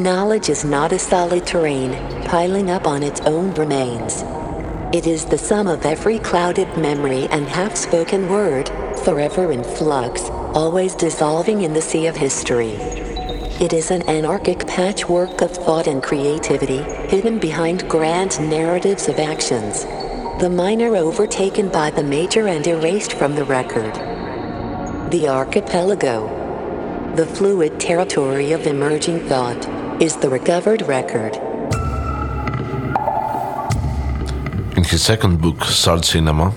Knowledge is not a solid terrain, piling up on its own remains. It is the sum of every clouded memory and half spoken word, forever in flux, always dissolving in the sea of history. It is an anarchic patchwork of thought and creativity, hidden behind grand narratives of actions. The minor overtaken by the major and erased from the record. The archipelago. The fluid territory of emerging thought is the recovered record. In his second book, Shard Cinema,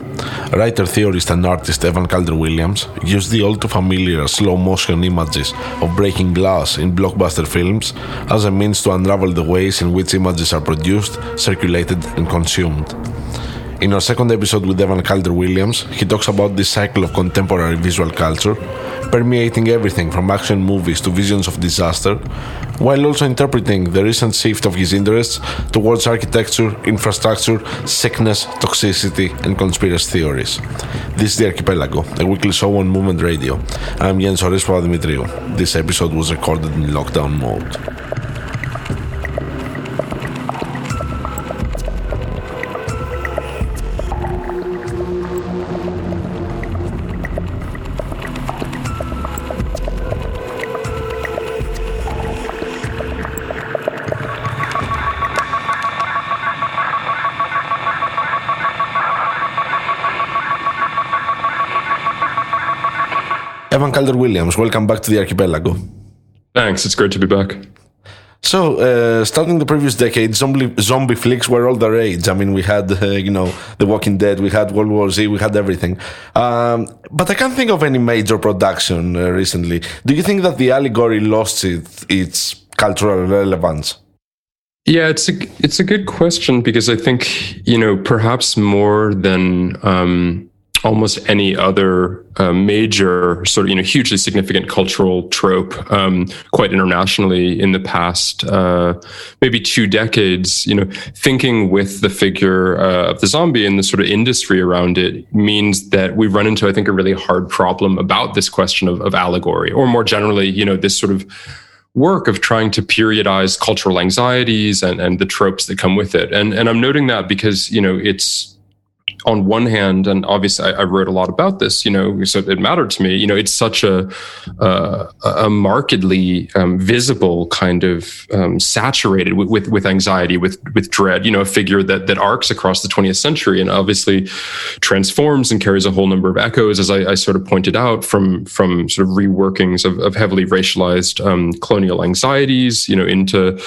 writer, theorist, and artist Evan Calder Williams used the all too familiar slow motion images of breaking glass in blockbuster films as a means to unravel the ways in which images are produced, circulated, and consumed. In our second episode with Evan Calder Williams, he talks about this cycle of contemporary visual culture, permeating everything from action movies to visions of disaster, while also interpreting the recent shift of his interests towards architecture, infrastructure, sickness, toxicity, and conspiracy theories. This is The Archipelago, a weekly show on Movement Radio. I'm Jens Oris Dimitriou. This episode was recorded in lockdown mode. Calder Williams, welcome back to the archipelago. Thanks, it's great to be back. So, uh, starting the previous decade, zombie, zombie flicks were all the rage. I mean, we had, uh, you know, The Walking Dead, we had World War Z, we had everything. Um, but I can't think of any major production uh, recently. Do you think that the allegory lost it, its cultural relevance? Yeah, it's a it's a good question because I think you know perhaps more than um, almost any other uh, major sort of you know hugely significant cultural trope um, quite internationally in the past uh, maybe two decades you know thinking with the figure uh, of the zombie and the sort of industry around it means that we run into i think a really hard problem about this question of, of allegory or more generally you know this sort of work of trying to periodize cultural anxieties and, and the tropes that come with it. And and i'm noting that because you know it's on one hand, and obviously I, I, wrote a lot about this, you know, so it mattered to me. You know, it's such a uh, a markedly um, visible kind of um, saturated with, with, with anxiety, with with dread. You know, a figure that that arcs across the 20th century and obviously transforms and carries a whole number of echoes, as I, I sort of pointed out, from from sort of reworkings of, of heavily racialized um, colonial anxieties, you know, into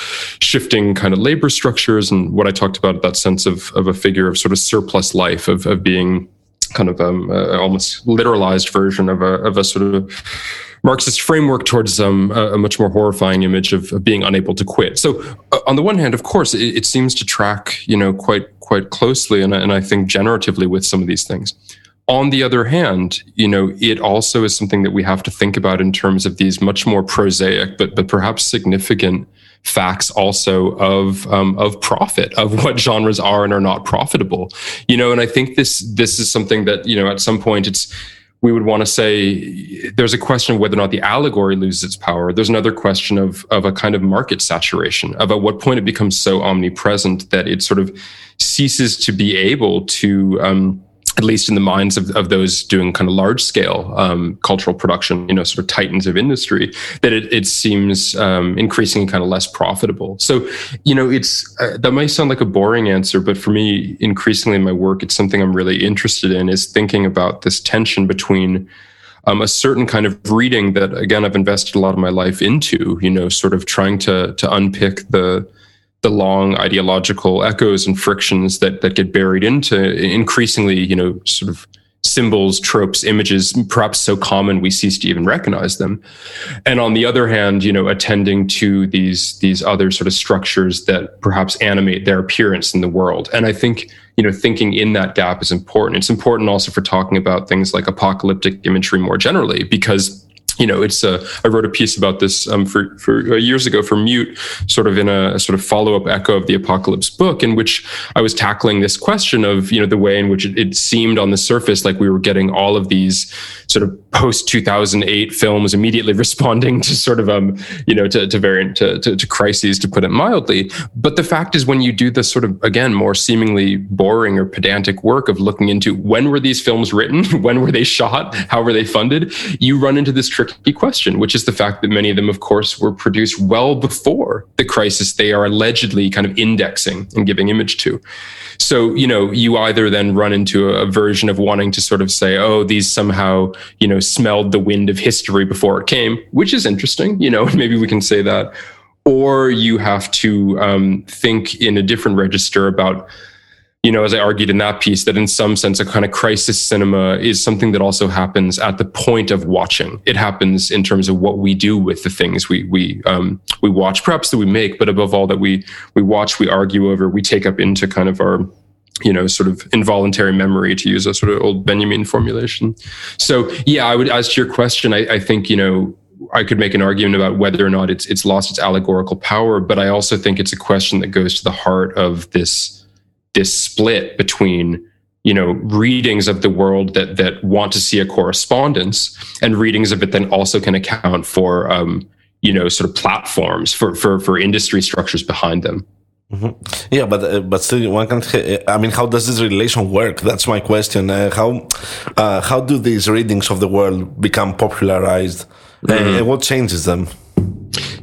shifting kind of labor structures and what I talked about that sense of of a figure of sort of surplus life life of, of being kind of um, almost literalized version of a, of a sort of Marxist framework towards um, a, a, much more horrifying image of, of being unable to quit. So, uh, on the one hand, of course, it, it, seems to track, you know, quite quite closely, and, and I think generatively with some of these things. On the other hand, you know, it also is something that we have to think about in terms of these much more prosaic, but but perhaps significant facts also of um, of profit of what genres are and are not profitable you know and i think this this is something that you know at some point it's we would want to say there's a question of whether or not the allegory loses its power. There's another question of of a kind of market saturation, of at what point it becomes so omnipresent that it sort of ceases to be able to um, at least in the minds of, of those doing kind of large scale um, cultural production, you know, sort of titans of industry, that it, it seems um, increasingly kind of less profitable. So, you know, it's uh, that might sound like a boring answer, but for me, increasingly in my work, it's something I'm really interested in is thinking about this tension between um, a certain kind of reading that, again, I've invested a lot of my life into, you know, sort of trying to to unpick the the long ideological echoes and frictions that that get buried into increasingly, you know, sort of symbols, tropes, images, perhaps so common we cease to even recognize them. And on the other hand, you know, attending to these these other sort of structures that perhaps animate their appearance in the world. And I think, you know, thinking in that gap is important. It's important also for talking about things like apocalyptic imagery more generally, because you know, it's a, I wrote a piece about this um, for, for uh, years ago for Mute, sort of in a, a sort of follow up echo of the Apocalypse book, in which I was tackling this question of, you know, the way in which it, it, seemed on the surface like we were getting all of these sort of post 2008 films immediately responding to sort of um you know to, to variant to, to, to crises to put it mildly. But the fact is when you do the sort of again more seemingly boring or pedantic work of looking into when were these films written when were they shot how were they funded you run into this tricky question which is the fact that many of them of course were produced well before the crisis they are allegedly kind of indexing and giving image to. So, you know, you either then run into a, version of wanting to sort of say, oh, these somehow, you know, smelled the wind of history before it came, which is interesting, you know, maybe we can say that. Or you have to um, think in a different register about you know, as I argued in that piece, that in some sense, a kind of crisis cinema is something that also happens at the point of watching. It happens in terms of what we do with the things we we um, we watch, perhaps that we make, but above all, that we we watch, we argue over, we take up into kind of our you know, sort of involuntary memory, to use a sort of old Benjamin formulation. So, yeah, I would, as to your question, I, I think you know I could make an argument about whether or not it's it's lost its allegorical power, but I also think it's a question that goes to the heart of this this split between you know readings of the world that that want to see a correspondence and readings of it then also can account for um, you know sort of platforms for for for industry structures behind them mm-hmm. Yeah, but uh, but still, one can. I mean, how does this relation work? That's my question. Uh, how uh, how do these readings of the world become popularized, mm-hmm. and what changes them?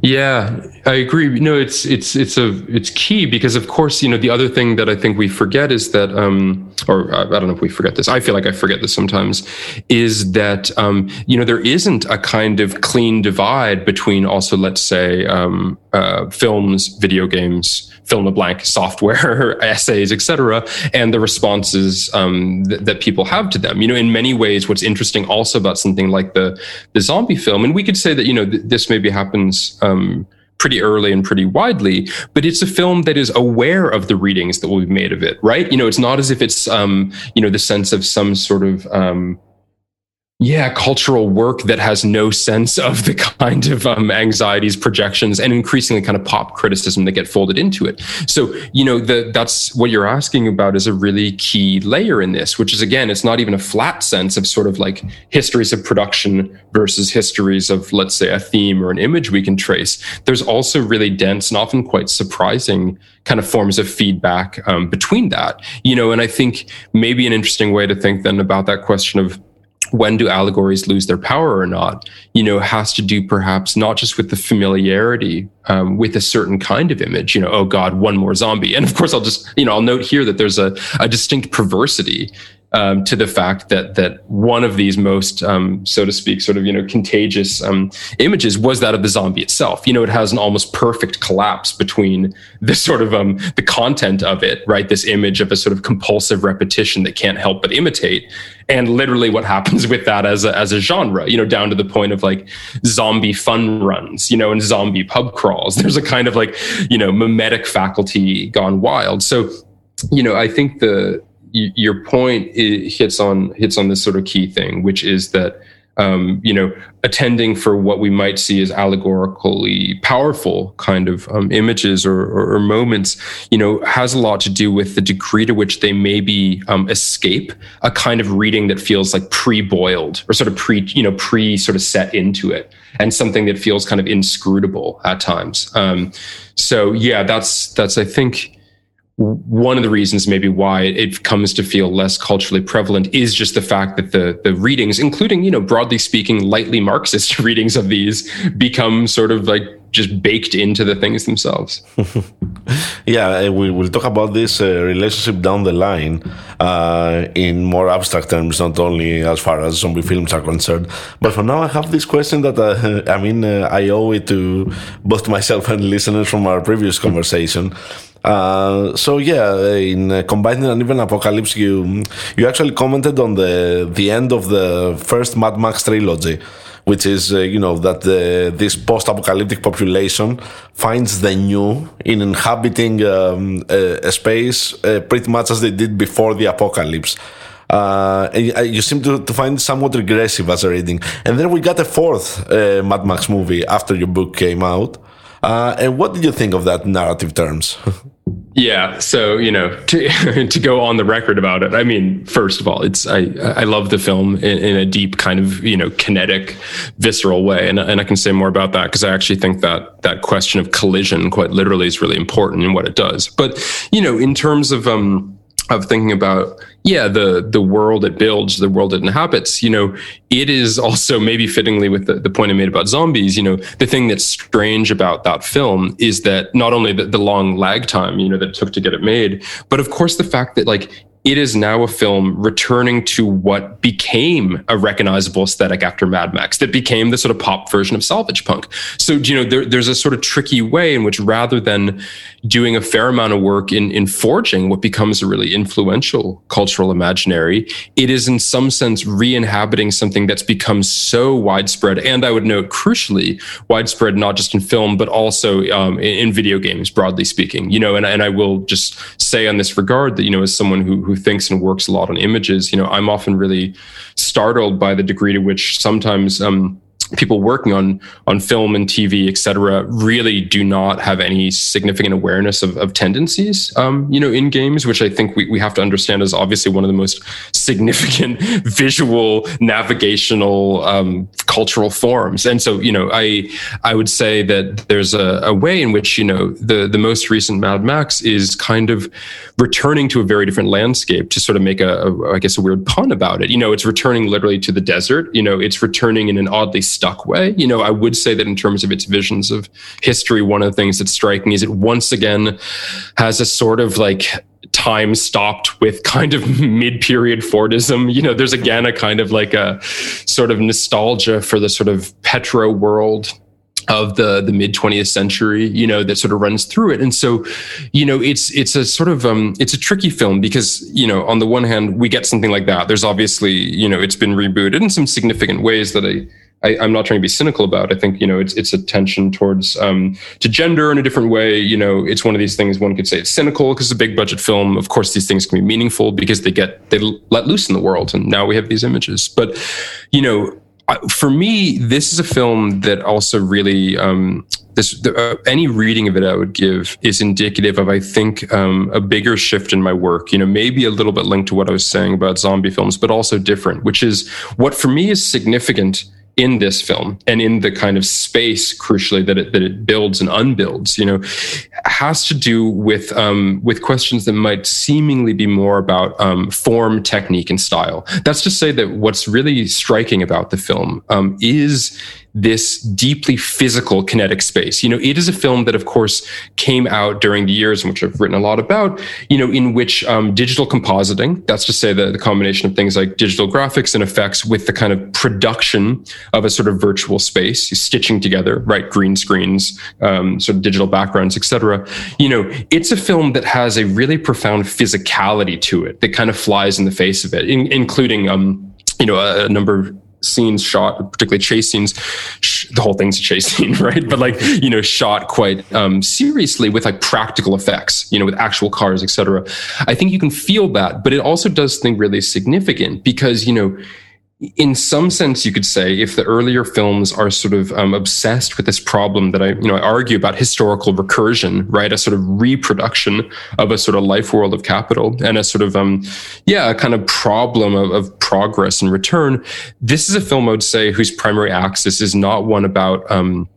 Yeah, I agree. No, it's it's it's a it's key because of course you know the other thing that I think we forget is that um or I don't know if we forget this. I feel like I forget this sometimes is that um you know there isn't a kind of clean divide between also let's say um uh, films, video games, fill in the blank software, essays, etc., and the responses um, th- that people have to them. You know, in many ways, what's interesting also about something like the the zombie film, and we could say that you know th- this maybe happens. Um, pretty early and pretty widely, but it's a film that is aware of the readings that will be made of it, right? You know, it's not as if it's, um, you know, the sense of some sort of, um, yeah cultural work that has no sense of the kind of um, anxieties projections and increasingly kind of pop criticism that get folded into it. So you know the, that's what you're asking about is a really key layer in this which is again it's not even a flat sense of sort of like histories of production versus histories of let's say a theme or an image we can trace. There's also really dense and often quite surprising kind of forms of feedback um, between that you know and i think maybe an interesting way to think then about that question of when do allegories lose their power or not you know has to do perhaps not just with the familiarity um, with a certain kind of image you know oh god one more zombie. And of course i'll just you know i'll note here that there's a, a distinct perversity um, to the fact that that one of these most, um, so to speak, sort of you know contagious um, images was that of the zombie itself. You know, it has an almost perfect collapse between the sort of um, the content of it, right? This image of a sort of compulsive repetition that can't help but imitate, and literally what happens with that as a, as a genre. You know, down to the point of like zombie fun runs, you know, and zombie pub crawls. There's a kind of like you know mimetic faculty gone wild. So you know, I think the your point hits on hits on this sort of key thing, which is that um, you know attending for what we might see as allegorically powerful kind of um, images or, or, or, moments, you know, has a lot to do with the degree to which they maybe um, escape a kind of reading that feels like pre-boiled or sort of pre, you know, pre sort of set into it, and something that feels kind of inscrutable at times. Um, so yeah, that's that's I think one of the reasons maybe why it comes to feel less culturally prevalent is just the fact that the the readings including you know broadly speaking lightly marxist readings of these become sort of like just baked into the things themselves. Yeah we will talk about this uh, relationship down the line uh, in more abstract terms not only as far as zombie films are concerned. But for now i have this question that uh, i mean uh, i owe it to both myself and listeners from our previous conversation. Uh, so yeah, in uh, Combined and Uneven Apocalypse, you you actually commented on the the end of the first Mad Max trilogy, which is uh, you know that the, this post-apocalyptic population finds the new in inhabiting um, a, a, space uh, pretty much as they did before the apocalypse. Uh, you seem to, to, find somewhat regressive as a reading. And then we got a fourth uh, Mad Max movie after your book came out. Uh, and what did you think of that narrative terms? Yeah, so you know, to to go on the record about it, I mean, first of all, it's I I love the film in, in a deep kind of you know kinetic, visceral way, and and I can say more about that because I actually think that that question of collision, quite literally, is really important in what it does. But you know, in terms of um of thinking about yeah the the world it builds the world it inhabits you know it is also maybe fittingly with the, the point i made about zombies you know the thing that's strange about that film is that not only the, the long lag time you know that it took to get it made but of course the fact that like it is now a film returning to what became a recognizable aesthetic after Mad Max, that became the sort of pop version of salvage punk. So, you know, there, there's a sort of tricky way in which rather than doing a fair amount of work in, in forging what becomes a really influential cultural imaginary, it is in some sense re inhabiting something that's become so widespread. And I would note, crucially, widespread not just in film, but also um, in, in, video games, broadly speaking. You know, and, and I will just say on this regard that, you know, as someone who, who thinks and works a lot on images, you know, I'm often really startled by the degree to which sometimes um, people working on on film and TV, et cetera, really do not have any significant awareness of, of tendencies, um, you know, in games, which I think we, we have to understand is obviously one of the most significant visual navigational um, cultural forms. And so, you know, I I would say that there's a, a way in which you know the the most recent Mad Max is kind of returning to a very different landscape to sort of make a, a I guess a weird pun about it. You know, it's returning literally to the desert. You know, it's returning in an oddly stuck way. You know, I would say that in terms of its visions of history, one of the things that's striking is it once again has a sort of like time stopped with kind of mid-period Fordism. You know, there's again a kind of like a sort of nostalgia for the sort of petro world of the the mid 20th century you know that sort of runs through it and so you know it's it's a sort of um it's a tricky film because you know on the one hand we get something like that there's obviously you know it's been rebooted in some significant ways that i I, am not trying to be cynical about. I think you know it's it's a tension towards um, to gender in a different way. You know, it's one of these things. One could say it's cynical because it's a big budget film. Of course, these things can be meaningful because they get they let loose in the world, and now we have these images. But you know, for me, this is a film that also really um, this the, uh, any reading of it I would give is indicative of I think um, a bigger shift in my work. You know, maybe a little bit linked to what I was saying about zombie films, but also different. Which is what for me is significant in this film and in the kind of space crucially that it, that it builds and unbuilds you know has to do with um, with questions that might seemingly be more about um, form technique and style. That's to say that what's really striking about the film um, is this deeply physical kinetic space. You know, it is a film that, of course, came out during the years in which I've written a lot about, you know, in which um, digital compositing, that's to say the, the combination of things like digital graphics and effects with the kind of production of a sort of virtual space, stitching together, right, green screens, um, sort of digital backgrounds, etc. You know, it's a film that has a really profound physicality to it that kind of flies in the face of it, in, including, um, you know, a, a number of scenes shot, particularly chase scenes. Sh- the whole thing's a chase scene, right? But like you know, shot quite um, seriously with like practical effects, you know, with actual cars, etc. I think you can feel that, but it also does think really significant because you know in some sense, you could say if the earlier films are sort of um, obsessed with this problem that I, you know, I argue about historical recursion, right? A sort of reproduction of a sort of life world of capital and a sort of, um, yeah, a kind of problem of, of progress and return. This is a film I would say whose primary axis is not one about, um,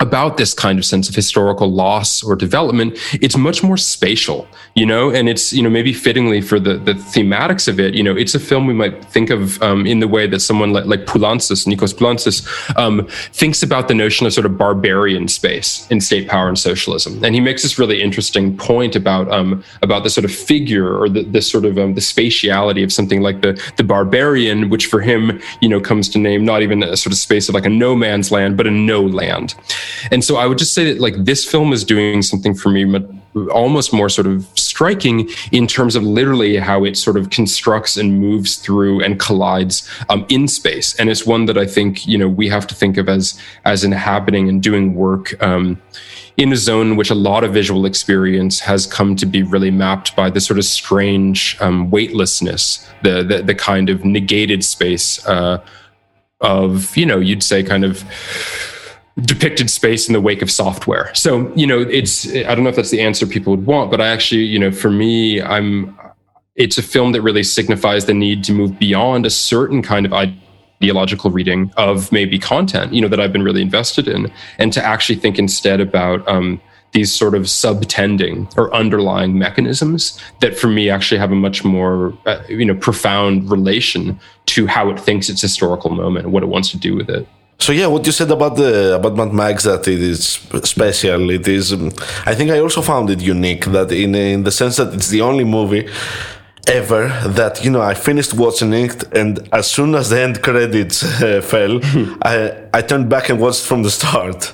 about this kind of sense of historical loss or development it's much more spatial you know? And it's you know maybe fittingly for the the thematics of it you know it's a film we might think of um, in the way that someone like, like Poulantzas Nikos Poulantzas um, thinks about the notion of sort of barbarian space in state power and socialism. And he makes this really interesting point about um, about the sort of figure or the, the sort of um, the spatiality of something like the the barbarian which for him you know comes to name not even a sort of space of like a no man's land but a no land and so I would just say that like this film is doing something for me almost more sort of striking in terms of literally how it sort of constructs and moves through and collides um, in space. And it's one that I think you know we have to think of as as inhabiting and doing work. Um, in a zone which a lot of visual experience has come to be really mapped by the sort of strange um, weightlessness, the, the, the kind of negated space uh, of you know you'd say kind of depicted space in the wake of software. So, you know, it's, I don't know if that's the answer people would want, but I actually, you know, for me, I'm, it's a film that really signifies the need to move beyond a certain kind of ideological reading of maybe content, you know, that I've been really invested in, and to actually think instead about, um, these sort of subtending or underlying mechanisms that for me actually have a much more uh, you know profound relation to how it thinks its historical moment and what it wants to do with it so yeah, what you said about the about Mad Max that it is special. It is. Um, I think I also found it unique that in in the sense that it's the only movie ever that you know I finished watching it and as soon as the end credits uh, fell, I I turned back and watched from the start.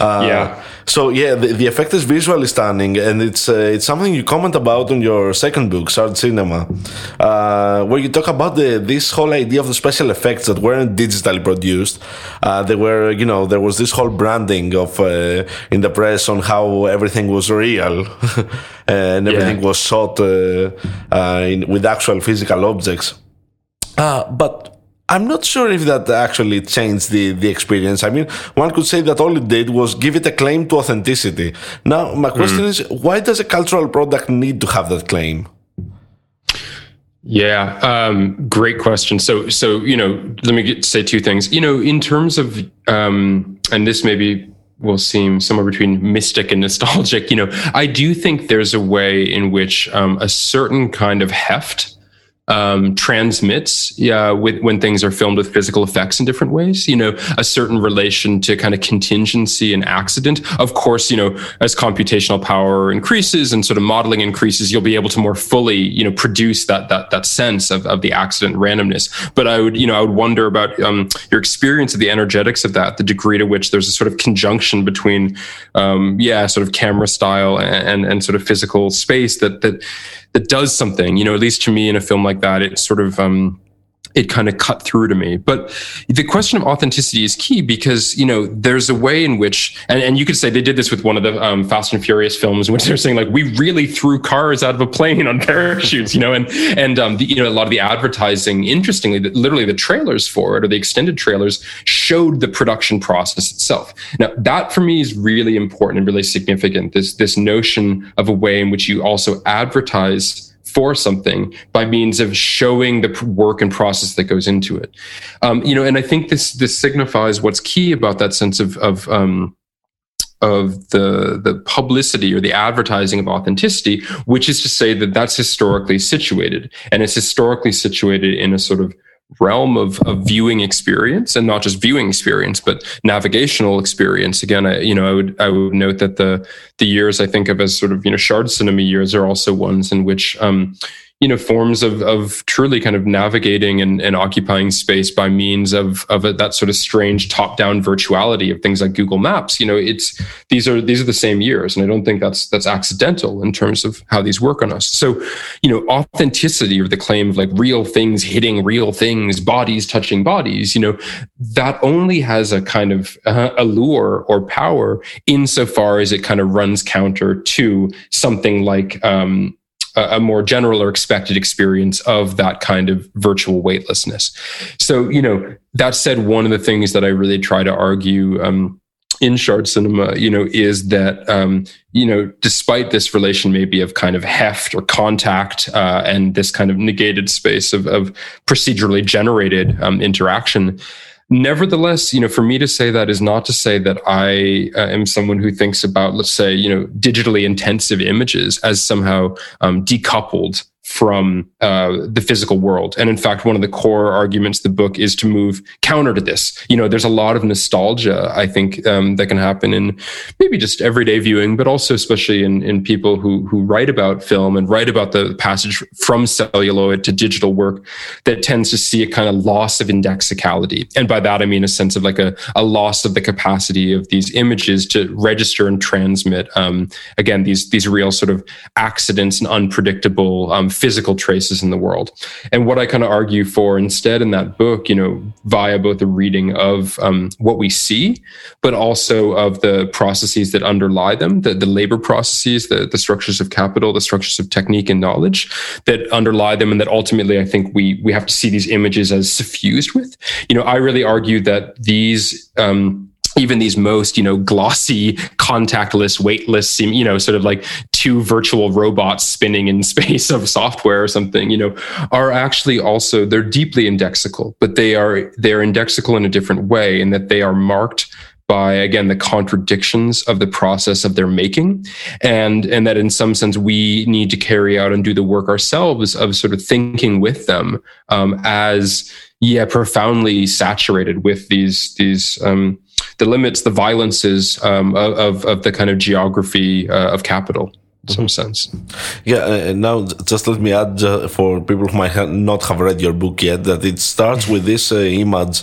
Uh, yeah. So yeah, the, the effect is visually stunning, and it's uh, it's something you comment about in your second book, Shard Cinema, uh, where you talk about the this whole idea of the special effects that weren't digitally produced. Uh, they were, you know, there was this whole branding of uh, in the press on how everything was real, and everything yeah. was shot uh, uh, in, with actual physical objects. but I'm not sure if that actually changed the, the experience. I mean, one could say that all it did was give it a claim to authenticity. Now, my question mm. is why does a cultural product need to have that claim? Yeah, um, great question. So, so you know, let me get, say two things. You know, in terms of, um, and this maybe will seem somewhere between mystic and nostalgic. You know, I do think there's a way in which um, a certain kind of heft um, transmits yeah, with, when things are filmed with physical effects in different ways. You know, a certain relation to kind of contingency and accident. Of course, you know, as computational power increases and sort of modeling increases, you'll be able to more fully, you know, produce that that that sense of, of the accident randomness. But I would, you know, I would wonder about um, your experience of the energetics of that, the degree to which there's a sort of conjunction between, um, yeah, sort of camera style and, and and sort of physical space that that that does something. You know, at least to me in a film like that, it sort of um, it kind of cut through to me. But the question of authenticity is key because, you know, there's a way in which, and, and you could say they did this with one of the um, Fast and Furious films, in which they're saying like, we really threw cars out of a plane on parachutes, you know, and, and, um, the, you know, a lot of the advertising, interestingly, the, literally the trailers for it or the extended trailers showed the production process itself. Now that for me is really important and really significant. This, this notion of a way in which you also advertise for something by means of showing the work and process that goes into it. Um, you know, and I think this this signifies what's key about that sense of of um, of the the publicity or the advertising of authenticity, which is to say that that's historically situated, and it's historically situated in a sort of realm of, of viewing experience and not just viewing experience but navigational experience. Again I, you know i would i would note that the the years i think of as sort of you know shard cinema years are also ones in which um you know forms of of truly kind of navigating and, and occupying space by means of of a, that sort of strange top down virtuality of things like Google Maps. You know, it's these are these are the same years, and I don't think that's that's accidental in terms of how these work on us. So, you know, authenticity or the claim of like real things hitting real things, bodies touching bodies. You know, that only has a kind of uh, allure or power insofar as it kind of runs counter to something like um, a, more general or expected experience of that kind of virtual weightlessness. So, you know, that said, one of the things that I really try to argue um, in shard cinema, you know, is that um, you know, despite this relation maybe of kind of heft or contact uh, and this kind of negated space of, of procedurally generated um, interaction, Nevertheless, you know, for me to say that is not to say that I uh, am someone who thinks about, let's say, you know, digitally intensive images as somehow um, decoupled from uh, the physical world. And in fact, one of the core arguments the book is to move counter to this. You know, there's a lot of nostalgia, I think, um, that can happen in maybe just everyday viewing, but also especially in, in people who, who write about film and write about the passage from celluloid to digital work that tends to see a kind of loss of indexicality. And by that, I mean a sense of like a, a loss of the capacity of these images to register and transmit, um, again, these, these real sort of accidents and unpredictable um, physical traces in the world. And what I kind of argue for instead in that book, you know, via both the reading of um, what we see, but also of the processes that underlie them, the, the labor processes, the, the structures of capital, the structures of technique and knowledge that underlie them, and that ultimately I think we we have to see these images as suffused with. You know, I really argue that these um, even these most you know glossy contactless weightless you know sort of like two virtual robots spinning in space of software or something you know are actually also they're deeply indexical but they are they're indexical in a different way in that they are marked by again the contradictions of the process of their making and and that in some sense we need to carry out and do the work ourselves of sort of thinking with them um, as yeah profoundly saturated with these these um, the limits, the violences um, of, of the kind of geography uh, of capital some mm-hmm. sense. Yeah, uh, now just let me add uh, for people who might have not have read your book yet that it starts with this uh, image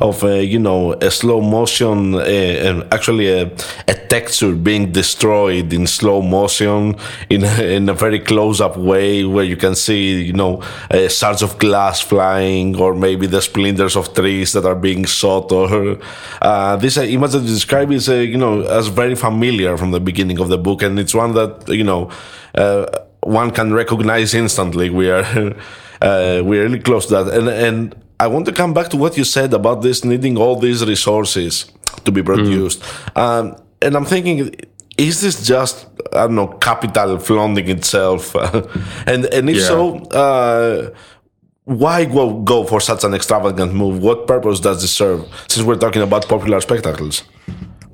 of uh, you know a slow motion, uh, and actually a, a, texture being destroyed in slow motion in in a very close up way where you can see you know shards of glass flying or maybe the splinters of trees that are being shot or uh, this image that you describe is you know as very familiar from the beginning of the book and it's one that you know uh, one can recognize instantly. We are uh, we're really close to that, and and I want to come back to what you said about this needing all these resources to be produced, mm. um, and I'm thinking. Is this just I don't know capital flaunting itself, and and if yeah. so, uh, why go, go for such an extravagant move? What purpose does this serve? Since we're talking about popular spectacles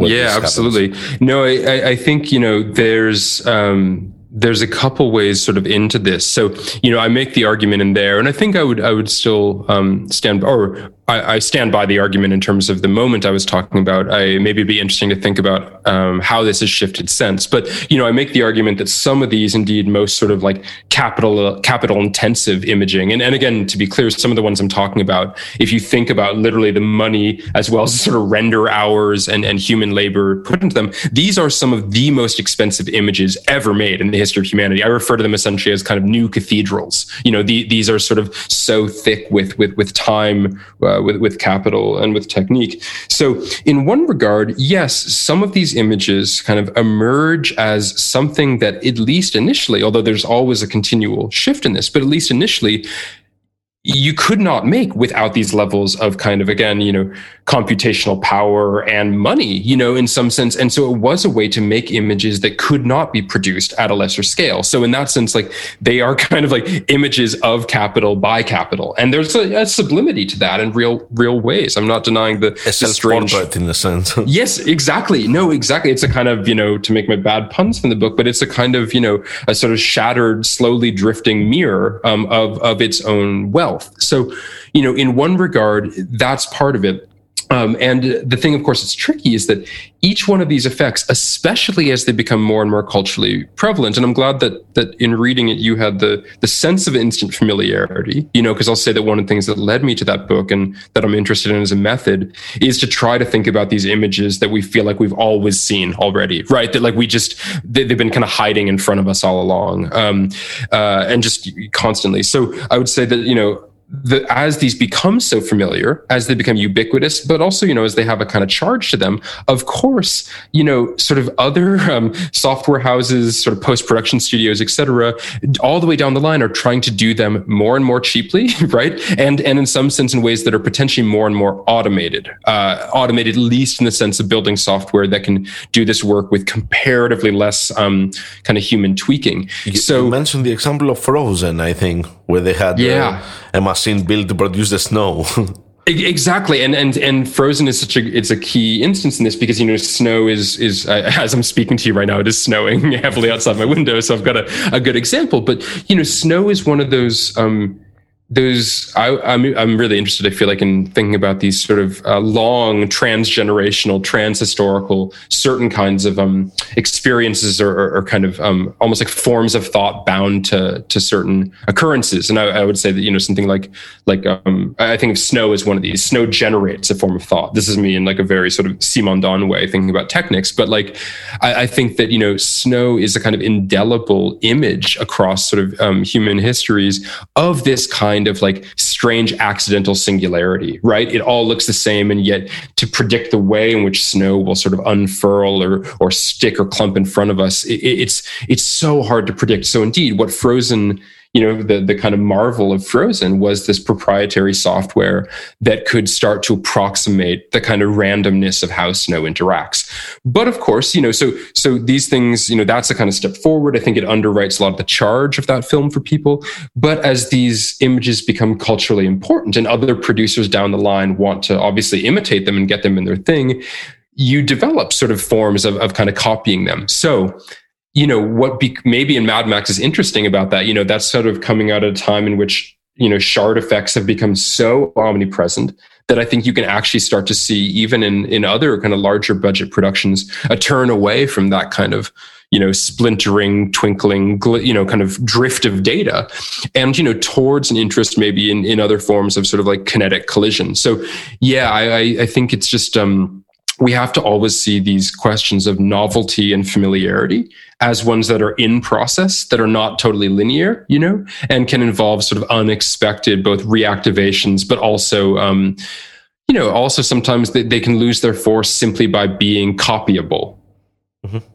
yeah, absolutely. No, I, I think you know there's um, there's a couple ways sort of into this. So, you know, I make the argument in there, and I think I would I would still um, stand or I, I, stand by the argument in terms of the moment I was talking about. I maybe it'd be interesting to think about um, how this has shifted since. But you know, I make the argument that some of these, indeed, most sort of like capital capital intensive imaging, and and again, to be clear, some of the ones I'm talking about, if you think about literally the money as well as sort of render hours and and human labor put into them, these are some of the most expensive images ever made in the history of humanity. I refer to them essentially as kind of new cathedrals. You know, the, these are sort of so thick with with with time. Uh, uh, with, with capital and with technique. So, in one regard, yes, some of these images kind of emerge as something that, at least initially, although there's always a continual shift in this, but at least initially, you could not make without these levels of kind of again you know computational power and money you know in some sense. And so it was a way to make images that could not be produced at a lesser scale. So in that sense like they are kind of like images of capital by capital. And there's a, a sublimity to that in real real ways. I'm not denying the, it's the strange in the sense. Yes exactly. No exactly. It's a kind of you know to make my bad puns from the book but it's a kind of you know a sort of shattered slowly drifting mirror um, of of its own wealth health. So, you know, in one regard, that's part of it. Um, and the thing, of course, that's tricky is that each one of these effects, especially as they become more and more culturally prevalent, and I'm glad that that in reading it you had the the sense of instant familiarity. You know, because I'll say that one of the things that led me to that book and that I'm interested in as a method is to try to think about these images that we feel like we've always seen already, right? That like we just they, have been kind of hiding in front of us all along, um, uh, and just constantly. So I would say that you know the, as these become so familiar, as they become ubiquitous, but also, you know, as they have a kind of charge to them, of course, you know, sort of other um, software houses, sort of post production studios, et cetera, all the way down the line are trying to do them more and more cheaply, right? And and in some sense, in ways that are potentially more and more automated, uh, automated at least in the sense of building software that can do this work with comparatively less um, kind of human tweaking. You, so you mentioned the example of Frozen, I think, where they had yeah. Uh, a machine built to produce the snow. exactly and and and frozen is such a it's a key instance in this because you know snow is is uh, as i'm speaking to you right now it is snowing heavily outside my window so i've got a, a good example but you know snow is one of those um those I, am I'm, I'm really interested. I feel like in thinking about these sort of uh, long transgenerational, transhistorical, certain kinds of um, experiences or, or, or, kind of um, almost like forms of thought bound to to certain occurrences. And I, I would say that you know something like like um, I think of snow as one of these. Snow generates a form of thought. This is me in like a very sort of Simondon way, thinking about techniques. But like I, I, think that you know snow is a kind of indelible image across sort of um, human histories of this kind kind of like strange accidental singularity, right? It all looks the same, and yet to predict the way in which snow will sort of unfurl or or stick or clump in front of us, it, it's it's so hard to predict. So indeed, what Frozen you know the the kind of marvel of Frozen was this proprietary software that could start to approximate the kind of randomness of how snow interacts. But of course, you know, so so these things, you know, that's a kind of step forward. I think it underwrites a lot of the charge of that film for people. But as these images become culturally important and other producers down the line want to obviously imitate them and get them in their thing, you develop sort of forms of, of kind of copying them. So you know what be, maybe in mad max is interesting about that you know that's sort of coming out at a time in which you know shard effects have become so omnipresent that i think you can actually start to see even in in other kind of larger budget productions a turn away from that kind of you know splintering twinkling you know kind of drift of data and you know towards an interest maybe in in other forms of sort of like kinetic collision. So yeah i i think it's just um we have to always see these questions of novelty and familiarity as ones that are in process that are not totally linear you know and can involve sort of unexpected both reactivations but also um, you know also sometimes they, they can lose their force simply by being copyable. Mm-hmm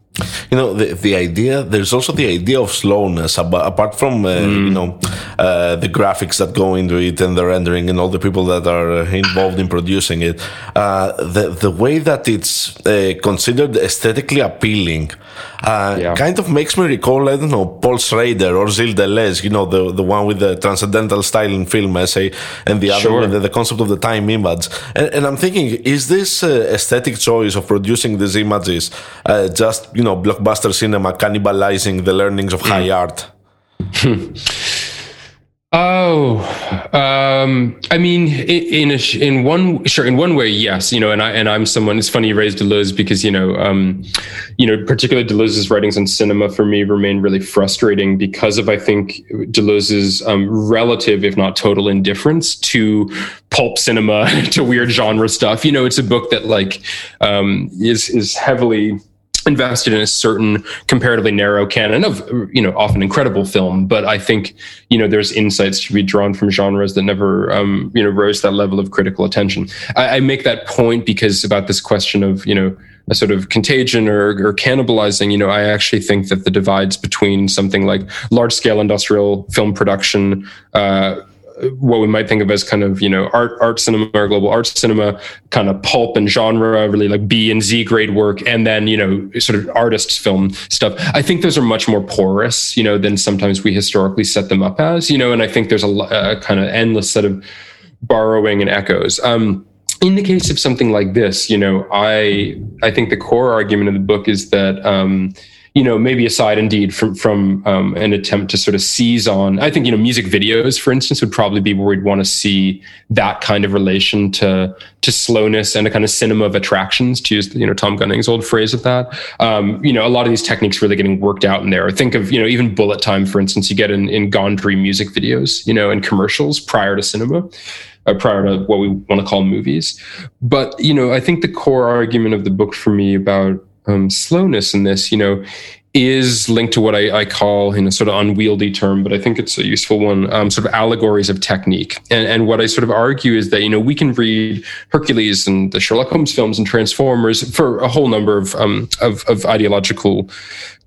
you know the the idea there's also the idea of slowness apart from uh, mm. you know uh, the graphics that go into it and the rendering and all the people that are uh, involved in producing it uh, the the way that it's uh, considered aesthetically appealing uh, yeah. kind of makes me recall, I don't know, Paul Schrader or Gilles Deleuze, you know, the, the one with the transcendental style in film essay and the other sure. the, the, concept of the time image. And, and I'm thinking, is this uh, aesthetic choice of producing these images uh, just, you know, blockbuster cinema cannibalizing the learnings of high art? Oh, um, I mean, in a, in one sure in one way, yes, you know, and I and I'm someone. It's funny you raised Deleuze because you know, um, you know, particularly Deleuze's writings on cinema for me remain really frustrating because of I think Deleuze's um, relative, if not total, indifference to pulp cinema, to weird genre stuff. You know, it's a book that like um, is is heavily invested in a certain comparatively narrow canon of you know often incredible film but i think you know there's insights to be drawn from genres that never um, you know rose that level of critical attention. I, I, make that point because about this question of you know a sort of contagion or, or cannibalizing you know i actually think that the divides between something like large scale industrial film production uh, what we might think of as kind of you know art art cinema or global art cinema kind of pulp and genre really like b and z grade work and then you know sort of artist film stuff. I think those are much more porous you know than sometimes we historically set them up as you know and i think there's a, a kind of endless set of borrowing and echoes. Um, in the case of something like this you know i i think the core argument of the book is that um, you know, maybe aside indeed from from um, an attempt to sort of seize on. I think you know, music videos, for instance, would probably be where we'd want to see that kind of relation to to slowness and a kind of cinema of attractions, to use you know Tom Gunning's old phrase of that. Um, you know, a lot of these techniques really getting worked out in there. Think of you know even bullet time, for instance, you get in in Gondry music videos, you know, and commercials prior to cinema. Uh, prior to what we want to call movies. But, you know, I think the core argument of the book for me about um, slowness in this, you know, is linked to what I, I, call in a sort of unwieldy term, but I think it's a useful one, um, sort of allegories of technique. And, and what I sort of argue is that, you know, we can read Hercules and the Sherlock Holmes films and Transformers for a whole number of, um, of, of ideological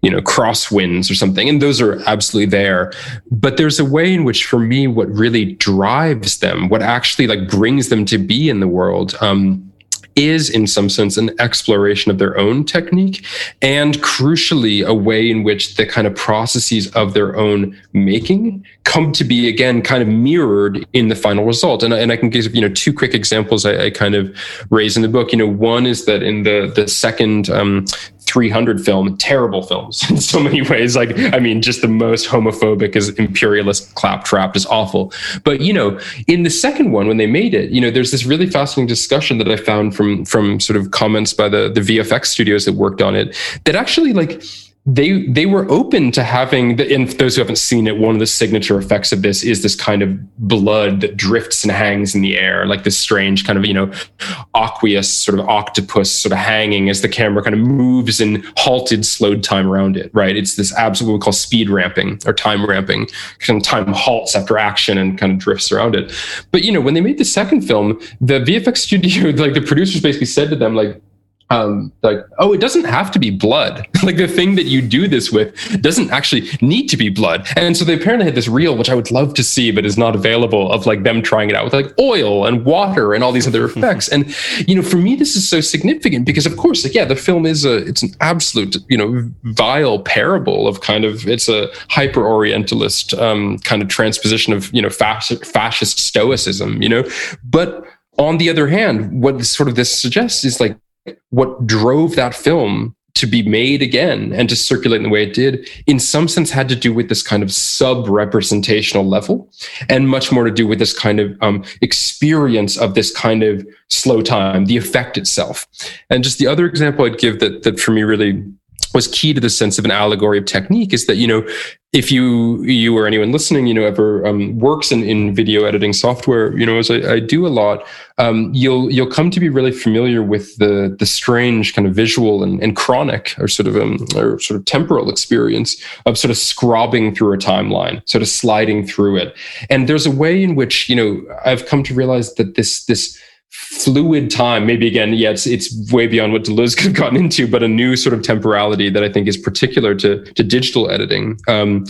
you know crosswinds or something and those are absolutely there but there's a way in which for me what really drives them what actually like brings them to be in the world um, is, in some sense, an exploration of their own technique, and crucially, a way in which the kind of processes of their own making come to be again kind of mirrored in the final result. And, and I can give you know two quick examples I, I kind of raise in the book. You know, one is that in the the second um, 300 film, terrible films in so many ways. Like, I mean, just the most homophobic as imperialist claptrap is awful. But, you know, in the second one, when they made it, you know, there's this really fascinating discussion that I found from, from sort of comments by the, the VFX studios that worked on it that actually like, they they were open to having the, and those who haven't seen it one of the signature effects of this is this kind of blood that drifts and hangs in the air like this strange kind of you know aqueous sort of octopus sort of hanging as the camera kind of moves in halted slowed time around it right? It's this absolute we call speed ramping or time ramping. Kind of time halts after action and kind of drifts around it. But you know when they made the second film the vfx studio like the producers basically said to them like um, like, oh, it doesn't have to be blood. like the thing that you do this with doesn't actually need to be blood. And so they apparently had this reel, which I would love to see, but is not available, of like them trying it out with like oil and water and all these other effects. and you know, for me, this is so significant because, of course, like, yeah, the film is a it's an absolute you know vile parable of kind of it's a hyper Orientalist um, kind of transposition of you know fascist, fascist stoicism. You know, but on the other hand, what sort of this suggests is like what drove that film to be made again and to circulate in the way it did, in some sense, had to do with this kind of sub representational level and much more to do with this kind of um, experience of this kind of slow time, the effect itself. And just the other example I'd give that, that for me really was key to the sense of an allegory of technique is that you know if you you or anyone listening you know ever um, works in, in video editing software you know as I, I do a lot um, you'll you'll come to be really familiar with the the strange kind of visual and, and chronic or sort of um, or sort of temporal experience of sort of scrubbing through a timeline sort of sliding through it. And there's a way in which you know I've come to realize that this this fluid time. Maybe again yeah it's, it's way beyond what deleuze could have gotten into but a new sort of temporality that i think is particular to, to digital editing um,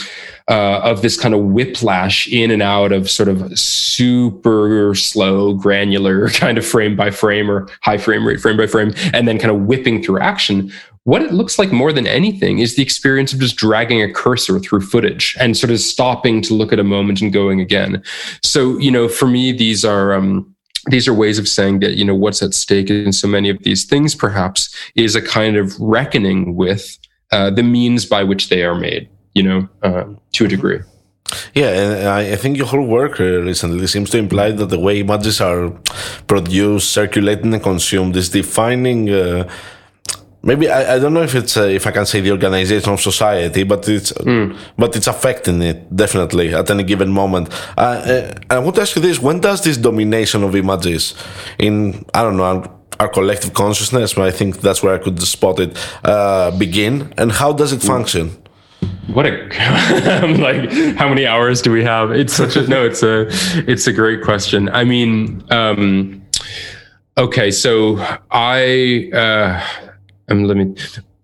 uh, of this kind of whiplash in and out of sort of super slow granular kind of frame by frame or high frame rate frame by frame and then kind of whipping through action. What it looks like more than anything is the experience of just dragging a cursor through footage and sort of stopping to look at a moment and going again. So you know for me these are um, these are ways of saying that you know what's at stake in so many of these things perhaps is a kind of reckoning with uh, the means by which they are made you know uh, to a degree. Yeah, and I think your whole work uh, recently seems to imply that the way images are produced, circulated, and consumed is defining uh, maybe I, I don't know if it's uh, if I can say the organization of society, but it's mm. but it's affecting it definitely at any given moment. Uh, uh, I want to ask you this: When does this domination of images in I don't know our, our collective consciousness? But I think that's where I could spot it uh, begin, and how does it function? What a like how many hours do we have? It's such a no. It's a it's a great question. I mean. Um, Okay, so I uh, um, let me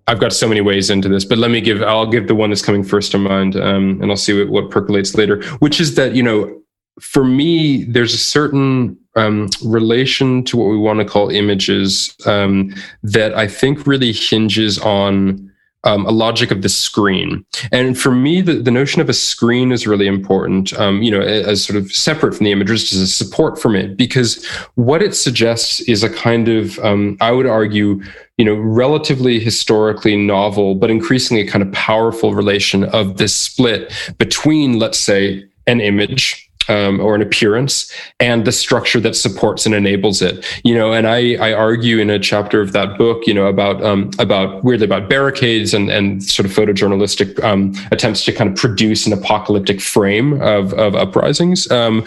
I've got so many ways into this, but let me give, I'll give the one that's coming first to mind, um, and I'll see what, what, percolates later, which is that, you know, for me, there's a certain um, relation to what we want to call images um, that I think really hinges on um, a logic of the screen. And for me, the, the notion of a screen is really important, um, you know, as sort of separate from the image, just as a support from it, because what it suggests is a kind of, um, I would argue, you know, relatively historically novel, but increasingly kind of powerful relation of this split between, let's say, an image um, or an appearance and the structure that supports and enables it. You know and i i argue in a chapter of that book you know about um, about weirdly about barricades and and sort of photojournalistic um, attempts to kind of produce an apocalyptic frame of of uprisings um,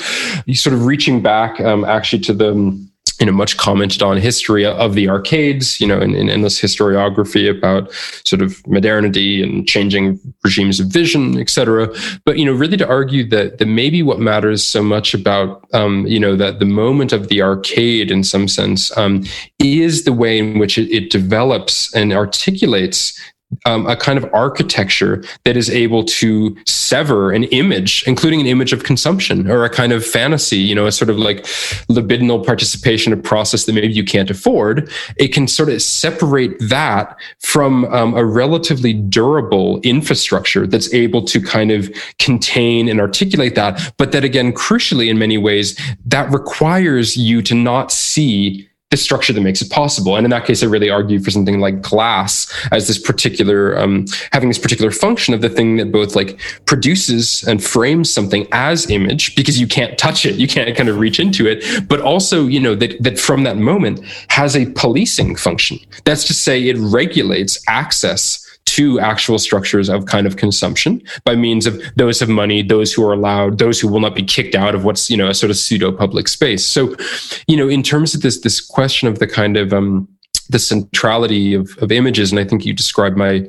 sort of reaching back um, actually to the you know much commented on history of the arcades you know in, in endless historiography about sort of modernity and changing regimes of vision etc but you know really to argue that that maybe what matters so much about um, you know that the moment of the arcade in some sense um, is the way in which it, it develops and articulates um, a kind of architecture that is able to sever an image, including an image of consumption or a kind of fantasy, you know, a sort of like libidinal participation, a process that maybe you can't afford. It can sort of separate that from um, a relatively durable infrastructure that's able to kind of contain and articulate that. But that, again, crucially, in many ways, that requires you to not see the structure that makes it possible. And in that case, I really argue for something like glass as this particular, um, having this particular function of the thing that both like produces and frames something as image because you can't touch it, you can't kind of reach into it, but also, you know, that, that from that moment has a policing function. That's to say it regulates access to actual structures of kind of consumption by means of those of money, those who are allowed, those who will not be kicked out of what's you know a sort of pseudo public space. So, you know, in terms of this this question of the kind of um, the centrality of, of images, and I think you described my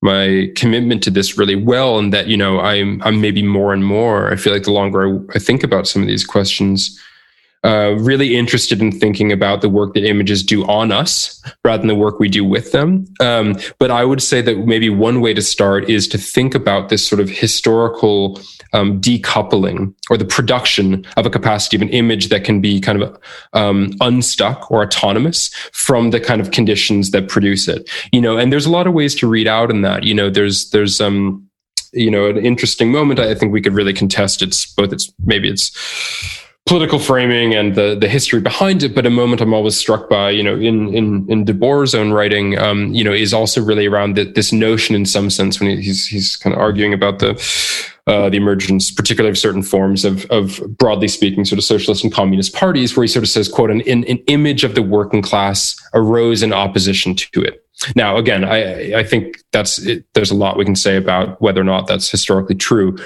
my commitment to this really well, and that you know I'm I'm maybe more and more. I feel like the longer I, I think about some of these questions, uh, really interested in thinking about the work that images do on us rather than the work we do with them. Um, but I would say that maybe one way to start is to think about this sort of historical um, decoupling or the production of a capacity of an image that can be kind of um, unstuck or autonomous from the kind of conditions that produce it. You know, and there's a lot of ways to read out in that. You know, there's there's um you know an interesting moment. I think we could really contest it's both it's maybe it's political framing and the the history behind it. But a moment I'm always struck by, you know, in in in Debord's own writing, um, you know, is also really around the, this notion, in some sense, when he's he's kind of arguing about the uh, the emergence, particularly of certain forms of, of broadly speaking, sort of socialist and communist parties, where he sort of says, "quote an, an image of the working class arose in opposition to it." Now, again, I I think that's it, there's a lot we can say about whether or not that's historically true.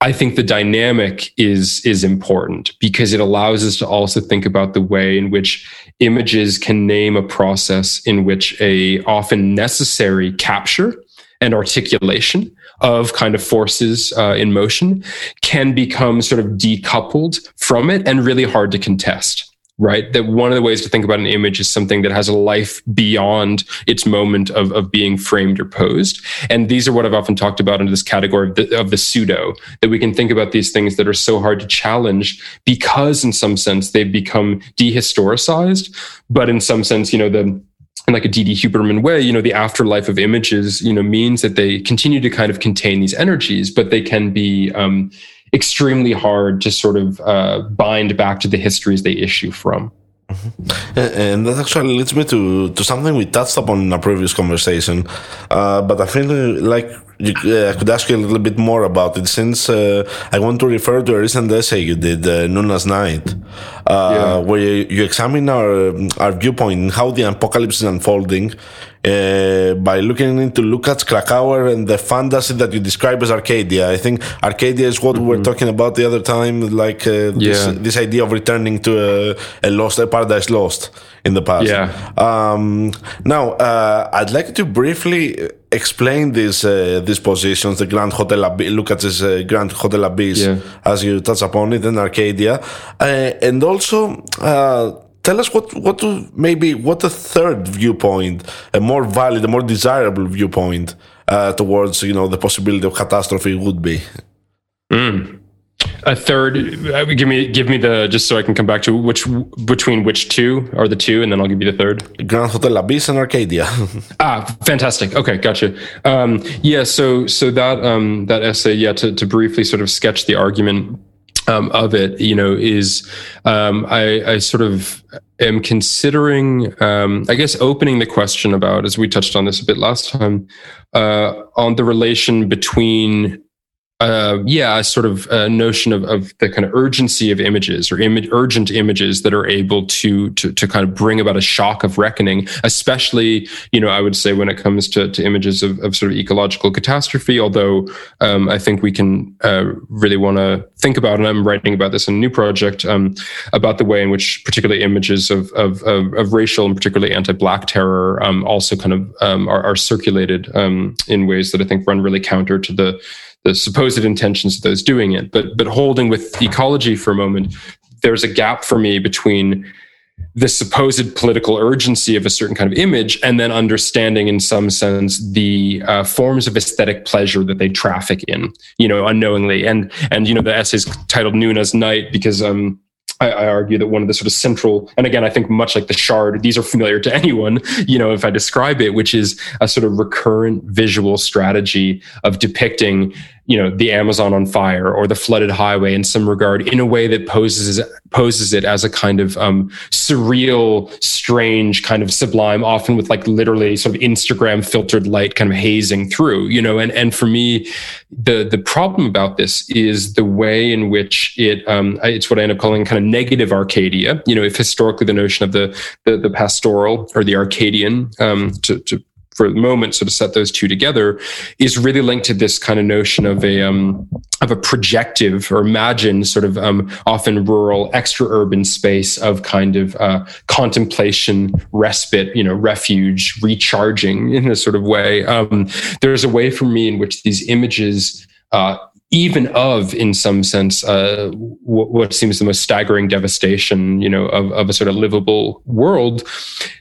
I think the dynamic is is important because it allows us to also think about the way in which images can name a process in which a often necessary capture and articulation of kind of forces uh, in motion can become sort of decoupled from it and really hard to contest right? That one of the ways to think about an image is something that has a life beyond its moment of, of being framed or posed. And these are what I've often talked about under this category of the, of the pseudo, that we can think about these things that are so hard to challenge because in some sense they've become dehistoricized, but in some sense, you know, the in like a Didi-Huberman way, you know, the afterlife of images, you know, means that they continue to kind of contain these energies, but they can be um, extremely hard to sort of uh, bind back to the histories they issue from. Mm-hmm. And that actually leads me to, to something we touched upon in a previous conversation, uh, but I feel like you, uh, I could ask you a little bit more about it since uh, I want to refer to a recent essay you did, uh, Nuna's Night, uh, yeah. where you, you, examine our, our viewpoint and how the apocalypse is unfolding uh, by looking into Lukács Kracauer and the fantasy that you describe as Arcadia. I think Arcadia is what mm-hmm. we were mm-hmm. talking about the other time, like uh, this, yeah. this idea of returning to a, a, lost, a paradise lost in the past. Yeah. Um, now, uh, I'd like to briefly explain these uh, these positions, the Grand Hotel Abyss, Lukács's uh, Grand Hotel Abyss, yeah. as you touch upon it, and Arcadia, uh, and also tell us what what maybe what a third viewpoint, a more valid, a more desirable viewpoint uh, towards you know the possibility of catastrophe would be. Mm. A third, uh, give me give me the just so I can come back to which between which two are the two, and then I'll give you the third. Grand Hotel Abyss and Arcadia. ah, fantastic. Okay, gotcha. Um, yeah, so so that um, that essay, yeah, to to briefly sort of sketch the argument um, of it, you know, is um, I, I, sort of am considering, um, I guess, opening the question about, as we touched on this a bit last time, uh, on the relation between uh, yeah, a sort of a notion of, of the kind of urgency of images or image, urgent images that are able to, to, to kind of bring about a shock of reckoning, especially, you know, I would say when it comes to, to images of, of sort of ecological catastrophe, although um, I think we can uh, really want to think about, and I'm writing about this in a new project, um, about the way in which particularly images of, of, of, of racial and particularly anti-black terror um, also kind of um, are, are circulated um, in ways that I think run really counter to the the supposed intentions of those doing it. But but holding with ecology for a moment, there's a gap for me between the supposed political urgency of a certain kind of image and then understanding in some sense the uh, forms of aesthetic pleasure that they traffic in you know unknowingly and and you know the essay is titled nuna's night because um I, I, argue that one of the sort of central, and again, I think much like the shard, these are familiar to anyone, you know, if I describe it, which is a sort of recurrent visual strategy of depicting you know the Amazon on fire or the flooded highway in some regard in a way that poses poses it as a kind of um, surreal, strange, kind of sublime, often with like literally sort of Instagram filtered light kind of hazing through, you know. And and for me, the the problem about this is the way in which it um, it's what I end up calling kind of negative Arcadia. You know, if historically the notion of the the, the pastoral or the Arcadian um, to, to for the moment, sort of set those two together, is really linked to this kind of notion of a um, of a projective or imagined sort of um, often rural, extra urban space of kind of uh, contemplation, respite, you know, refuge, recharging in a sort of way. Um, there's a way for me in which these images uh, even of, in some sense, uh, what, what, seems the most staggering devastation, you know, of, of a sort of livable world,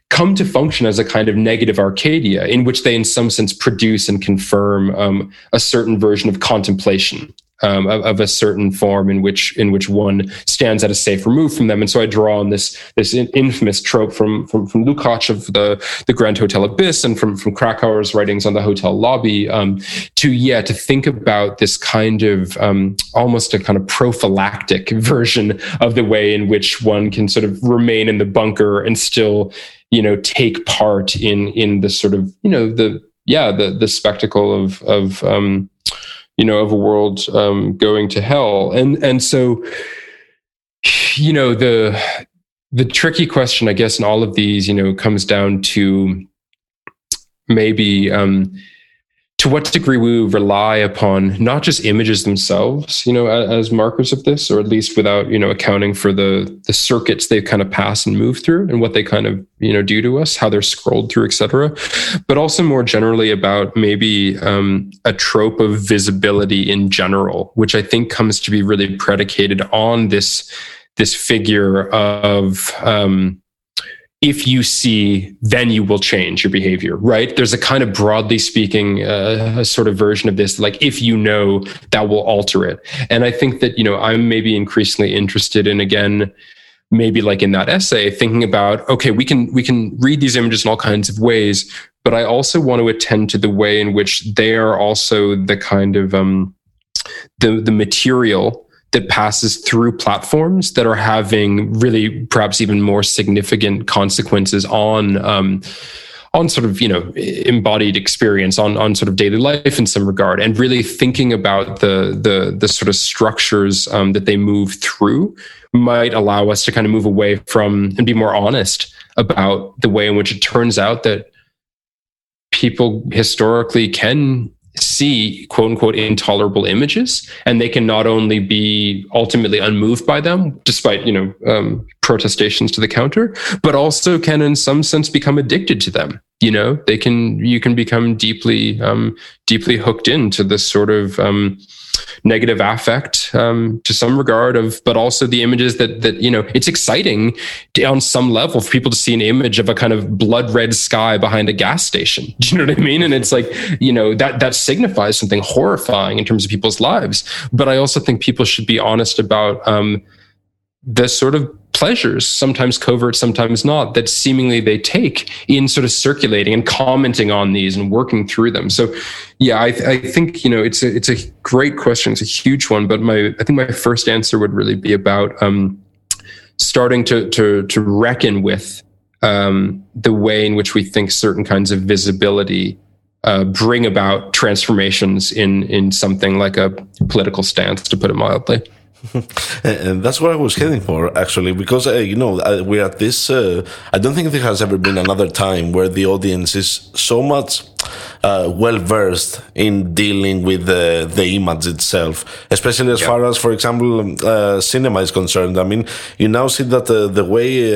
come to function as a kind of negative Arcadia, in which they, in some sense, produce and confirm um, a certain version of contemplation um, of, of, a certain form in which in which one stands at a safe remove from them. And so I draw on this this infamous trope from from from Lukács of the the Grand Hotel Abyss and from from Kracauer's writings on the hotel lobby um, to yeah to think about this kind of um, almost a kind of prophylactic version of the way in which one can sort of remain in the bunker and still you know take part in in the sort of you know the yeah the the spectacle of of um, you know, of a world um, going to hell. And and so, you know, the the tricky question, I guess, in all of these, you know, comes down to maybe um, to what degree we rely upon not just images themselves, you know, as, markers of this, or at least without, you know, accounting for the the circuits they kind of pass and move through, and what they kind of, you know, do to us, how they're scrolled through, etc. But also more generally about maybe um, a trope of visibility in general, which I think comes to be really predicated on this this figure of um, if you see, then you will change your behavior, right? There's a kind of broadly speaking, uh, sort of version of this, like if you know, that will alter it. And I think that, you know, I'm maybe increasingly interested in, again, maybe like in that essay, thinking about, okay, we can, we can read these images in all kinds of ways, but I also want to attend to the way in which they are also the kind of, um, the, the material that passes through platforms that are having really perhaps even more significant consequences on um, on sort of you know embodied experience on on sort of daily life in some regard and really thinking about the the the sort of structures um, that they move through might allow us to kind of move away from and be more honest about the way in which it turns out that people historically can see quote unquote intolerable images and they can not only be ultimately unmoved by them despite you know um, protestations to the counter but also can in some sense become addicted to them. You know they can you can become deeply um, deeply hooked into this sort of um, negative affect um, to some regard of, but also the images that that you know it's exciting to, on some level for people to see an image of a kind of blood red sky behind a gas station. Do you know what I mean? And it's like you know that that signifies something horrifying in terms of people's lives. But I also think people should be honest about um, the sort of pleasures, sometimes covert, sometimes not, that seemingly they take in sort of circulating and commenting on these and working through them. So, yeah, I, I think you know it's a it's a great question. It's a huge one, but my I think my first answer would really be about um, starting to to to reckon with um, the way in which we think certain kinds of visibility uh, bring about transformations in in something like a political stance, to put it mildly. And that's what I was heading for, actually, because uh, you know uh, we're at this. Uh, I don't think there has ever been another time where the audience is so much uh, well versed in dealing with the the image itself, especially as yeah. far as, for example, um, uh, cinema is concerned. I mean, you now see that uh, the way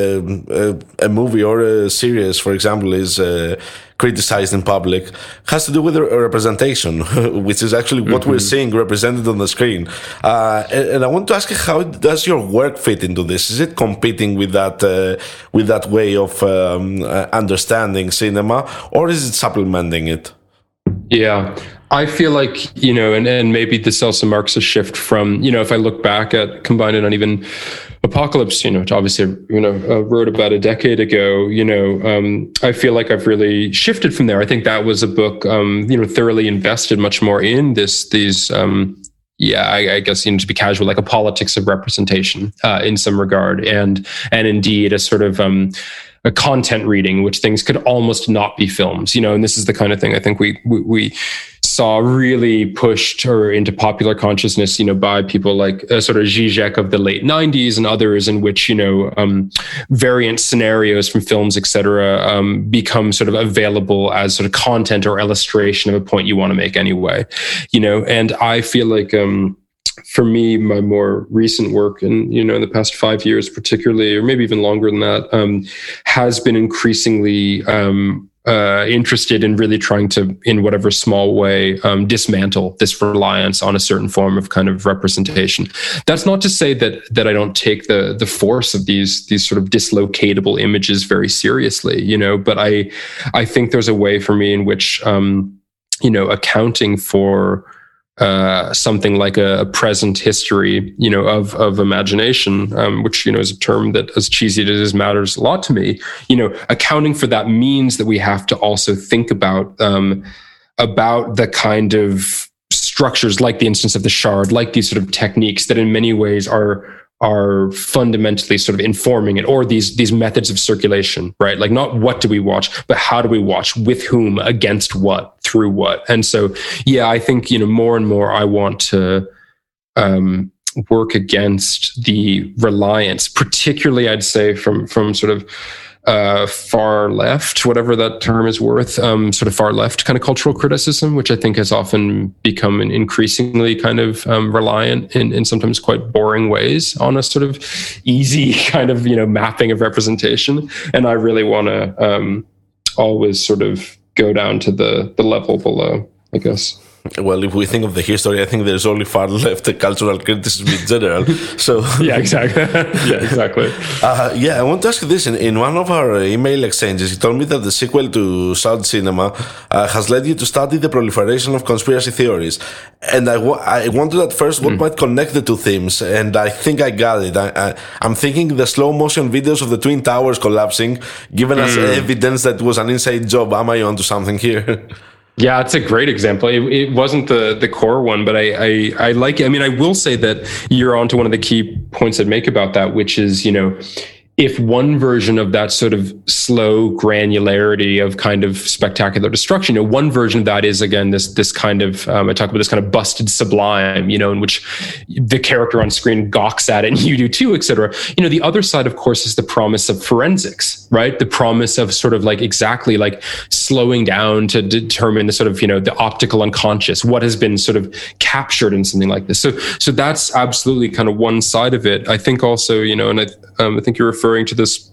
a movie or a series, for example, is criticized in public has to do with representation, which is actually what mm-hmm. we're seeing represented on the screen. Uh, and, and, I want to ask you, how does your work fit into this? Is it competing with that uh, with that way of um, uh, understanding cinema, or is it supplementing it? Yeah, I feel like, you know, and, and maybe this also marks a shift from, you know, if I look back at Combined and Uneven Apocalypse, you know, which obviously, you know, uh, wrote about a decade ago, you know, um, I feel like I've really shifted from there. I think that was a book, um, you know, thoroughly invested much more in this, these, um, yeah, I, I, guess you know to be casual, like a politics of representation uh, in some regard, and and indeed a sort of um, a content reading, which things could almost not be films, you know. And this is the kind of thing I think we we, we saw really pushed or into popular consciousness, you know, by people like uh, sort of Zizek of the late '90s and others, in which you know um, variant scenarios from films, etc., um, become sort of available as sort of content or illustration of a point you want to make anyway, you know. And I feel like. Um, for me, my more recent work, and you know, in the past five years, particularly, or maybe even longer than that, um, has been increasingly um, uh, interested in really trying to, in whatever small way, um, dismantle this reliance on a certain form of kind of representation. That's not to say that that I don't take the the force of these these sort of dislocatable images very seriously, you know. But I I think there's a way for me in which um, you know accounting for uh, something like a, a, present history, you know, of of imagination, um, which you know is a term that, as cheesy as it is, matters a lot to me. You know, accounting for that means that we have to also think about um, about the kind of structures, like the instance of the shard, like these sort of techniques that, in many ways, are are fundamentally sort of informing it or these these methods of circulation right like not what do we watch but how do we watch with whom against what through what and so yeah i think you know more and more i want to um, work against the reliance particularly i'd say from from sort of uh, far left, whatever that term is worth, um, sort of far left kind of cultural criticism, which I think has often become an increasingly kind of um, reliant in, in sometimes quite boring ways on a sort of easy kind of you know mapping of representation. And I really want to um, always sort of go down to the the level below, I guess well, if we think of the history, I think there's only far left cultural criticism in general. So yeah, exactly. yeah, exactly. Uh, yeah, I want to ask you this. In, in one of our email exchanges, you told me that the sequel to Shard Cinema uh, has led you to study the proliferation of conspiracy theories. And I, I wondered at first what mm. might connect the two themes, and I think I got it. I, am thinking the slow motion videos of the Twin Towers collapsing, given mm. as evidence that it was an inside job. Am I onto something here? Yeah, it's a great example. It, it, wasn't the the core one, but I, I I like it. I mean, I will say that you're onto one of the key points I'd make about that, which is you know if one version of that sort of slow granularity of kind of spectacular destruction, you know, one version of that is again this this kind of um, I talk about this kind of busted sublime, you know, in which the character on screen gawks at it and you do too, etc. You know, the other side, of course, is the promise of forensics, right? The promise of sort of like exactly like slowing down to determine the sort of you know the optical unconscious, what has been sort of captured in something like this. So so that's absolutely kind of one side of it. I think also, you know, and I um, I think you're referring to this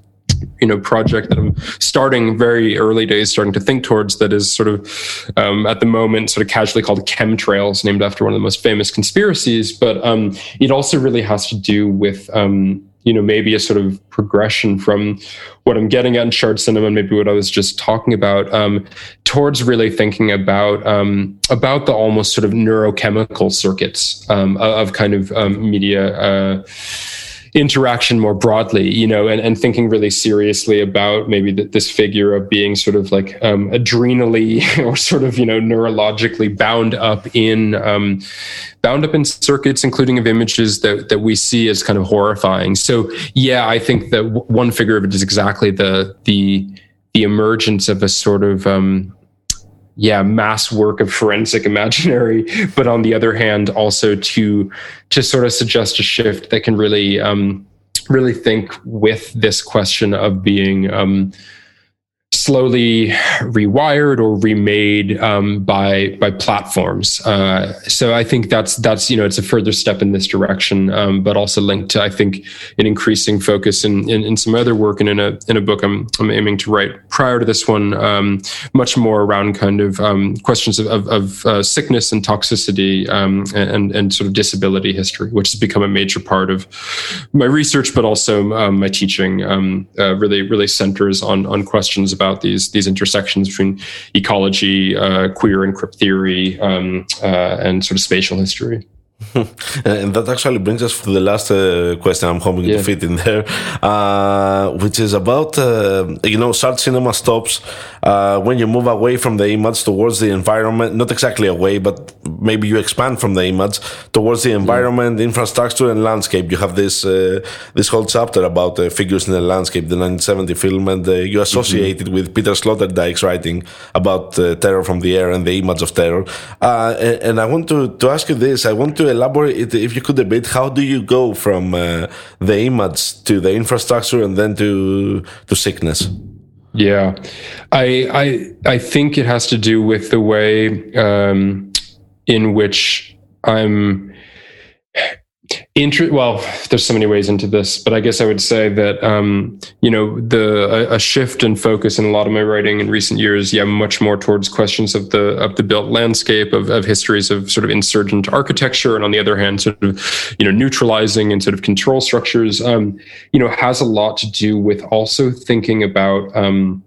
you know project that I'm starting very early days starting to think towards that is sort of um, at the moment sort of casually called chemtrails named after one of the most famous conspiracies. But um, it also really has to do with um, you know maybe a sort of progression from what I'm getting at in shard cinema and maybe what I was just talking about um, towards really thinking about um, about the almost sort of neurochemical circuits um, of kind of media uh, interaction more broadly, you know, and, and thinking really seriously about maybe the, this figure of being sort of like um, adrenally or sort of, you know, neurologically bound up in um, bound up in circuits, including of images that, that we see as kind of horrifying. So yeah, I think that w- one figure of it is exactly the the the emergence of a sort of um, yeah mass work of forensic imaginary but on the other hand also to to sort of suggest a shift that can really um really think with this question of being um slowly rewired or remade um, by by platforms. Uh, so I think that's that's you know it's a further step in this direction, um, but also linked to I think an increasing focus in, in, in some other work and in a in a book I'm I'm aiming to write prior to this one, um, much more around kind of um, questions of of, of uh, sickness and toxicity um, and and sort of disability history, which has become a major part of my research, but also um, my teaching. Uh, really really centers on on questions about these these intersections between ecology, uh, queer and crip theory, um, uh, and sort of spatial history. And that actually brings us to the last uh, question I'm hoping yeah. to fit in there, uh, which is about uh, you know, shard cinema stops uh, when you move away from the image towards the environment. Not exactly away, but maybe you expand from the image towards the environment, yeah. infrastructure, and landscape. You have this uh, this whole chapter about uh, figures in the landscape, the 1970 film, and you associate mm-hmm. it with Peter Sloterdijk's writing about terror from the air and the image of terror. And, and I want to, to ask you this. I want to elaborate, if you could bit, how do you go from uh, the image to the infrastructure and then to to sickness? Yeah, I I I think it has to do with the way um, in which I'm Well, there's so many ways into this, but I guess I would say that um, you know the a, a, shift in focus in a lot of my writing in recent years, yeah, much more towards questions of the of the built landscape of, of histories of sort of insurgent architecture, and on the other hand, sort of you know neutralizing and sort of control structures. Um, you know, has a lot to do with also thinking about. Um,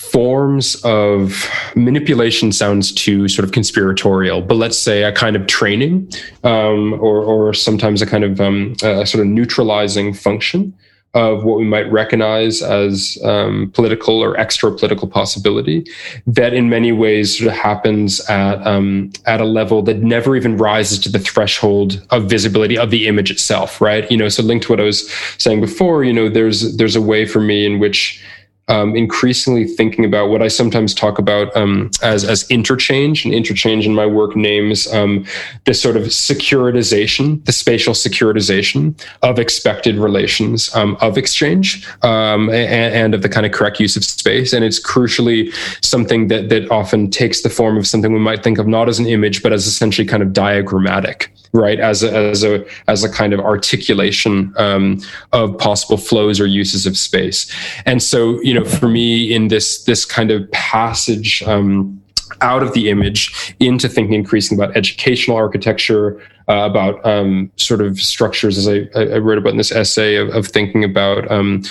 forms of manipulation sounds too sort of conspiratorial, but let's say a kind of training um, or, or sometimes a kind of um, a sort of neutralizing function of what we might recognize as um, political or extra political possibility that in many ways sort of happens at um, at a level that never even rises to the threshold of visibility of the image itself right? You know so linked to what i was saying before you know there's there's a way for me in which um, increasingly thinking about what I sometimes talk about um, as as interchange, and interchange in my work names um, this sort of securitization, the spatial securitization of expected relations um, of exchange um, and, and, of the kind of correct use of space. And it's crucially something that that often takes the form of something we might think of not as an image, but as essentially kind of diagrammatic right as a, as a as a kind of articulation um, of possible flows or uses of space. And so you know for me in this this kind of passage um, out of the image into thinking increasingly about educational architecture uh, about um, sort of structures as I, I, wrote about in this essay of, of thinking about um,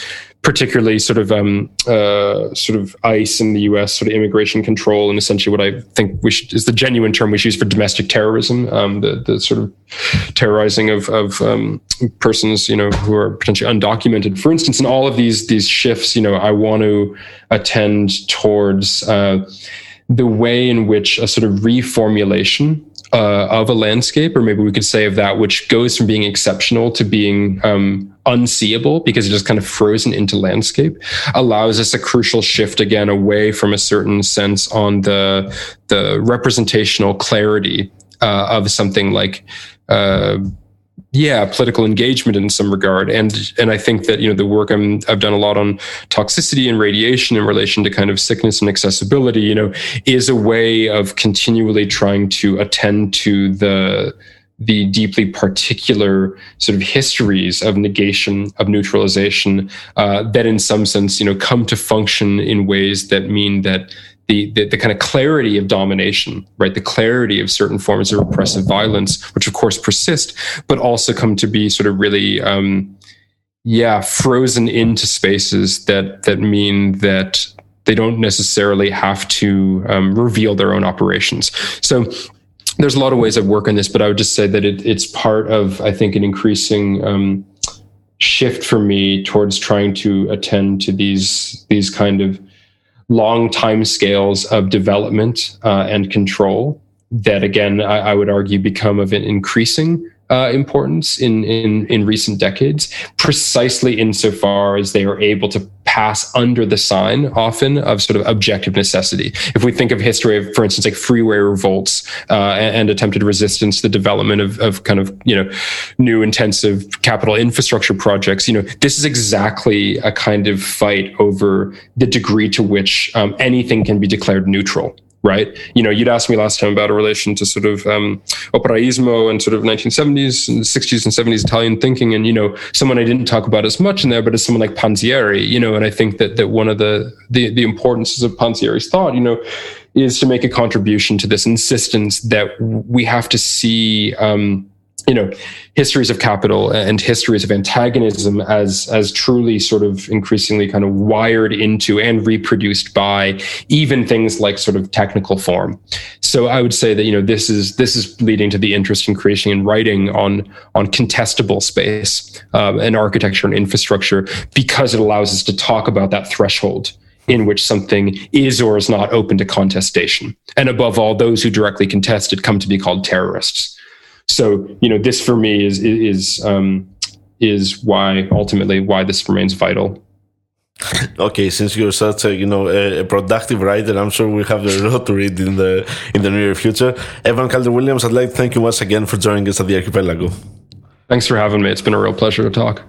particularly sort of um, uh, sort of ICE in the U.S. sort of immigration control, and essentially what I think should, is the genuine term we should use for domestic terrorism, um, the the sort of terrorizing of of um, persons, you know, who are potentially undocumented. For instance, in all of these these shifts, you know, I want to attend towards uh, the way in which a sort of reformulation uh, of a landscape, or maybe we could say of that which goes from being exceptional to being um, unseeable because it is kind of frozen into landscape, allows us a crucial shift again away from a certain sense on the the representational clarity uh, of something like uh, yeah political engagement in some regard. And and i think that you know the work i'm i've done a lot on toxicity and radiation in relation to kind of sickness and accessibility you know is a way of continually trying to attend to the the deeply particular sort of histories of negation of neutralization uh, that in some sense you know come to function in ways that mean that the, the, the kind of clarity of domination, right? The clarity of certain forms of repressive violence, which of course persist, but also come to be sort of really, um, yeah, frozen into spaces that that mean that they don't necessarily have to um, reveal their own operations. So there's a lot of ways I work on this, but I would just say that it, it's part of, I think, an increasing um, shift for me towards trying to attend to these these kind of long time scales of development uh, and control that again I, I, would argue become of an increasing uh, importance in, in in recent decades, precisely insofar as they are able to pass under the sign often of sort of objective necessity. If we think of history of, for instance, like freeway revolts uh, and, and, attempted resistance, to the development of, of kind of you know new intensive capital infrastructure projects, you know this is exactly a kind of fight over the degree to which um, anything can be declared neutral right? You know, you'd asked me last time about a relation to sort of um, operaismo and sort of 1970s and 60s and 70s Italian thinking, and you know, someone I didn't talk about as much in there, but is someone like Panzieri, you know, and I think that that one of the the the importances of Panzieri's thought, you know, is to make a contribution to this insistence that we have to see. Um, you know histories of capital and histories of antagonism as as truly sort of increasingly kind of wired into and reproduced by even things like sort of technical form. So i would say that you know this is this is leading to the interest in creation and writing on on contestable space um, and architecture and infrastructure because it allows us to talk about that threshold in which something is or is not open to contestation. And above all those who directly contest it come to be called terrorists so you know, this for me is is um, is why ultimately why this remains vital. Okay, since you're such a you know a, productive writer, I'm sure we have a lot to read in the in the near future. Evan Calder Williams, I'd like to thank you once again for joining us at the Archipelago. Thanks for having me. It's been a real pleasure to talk.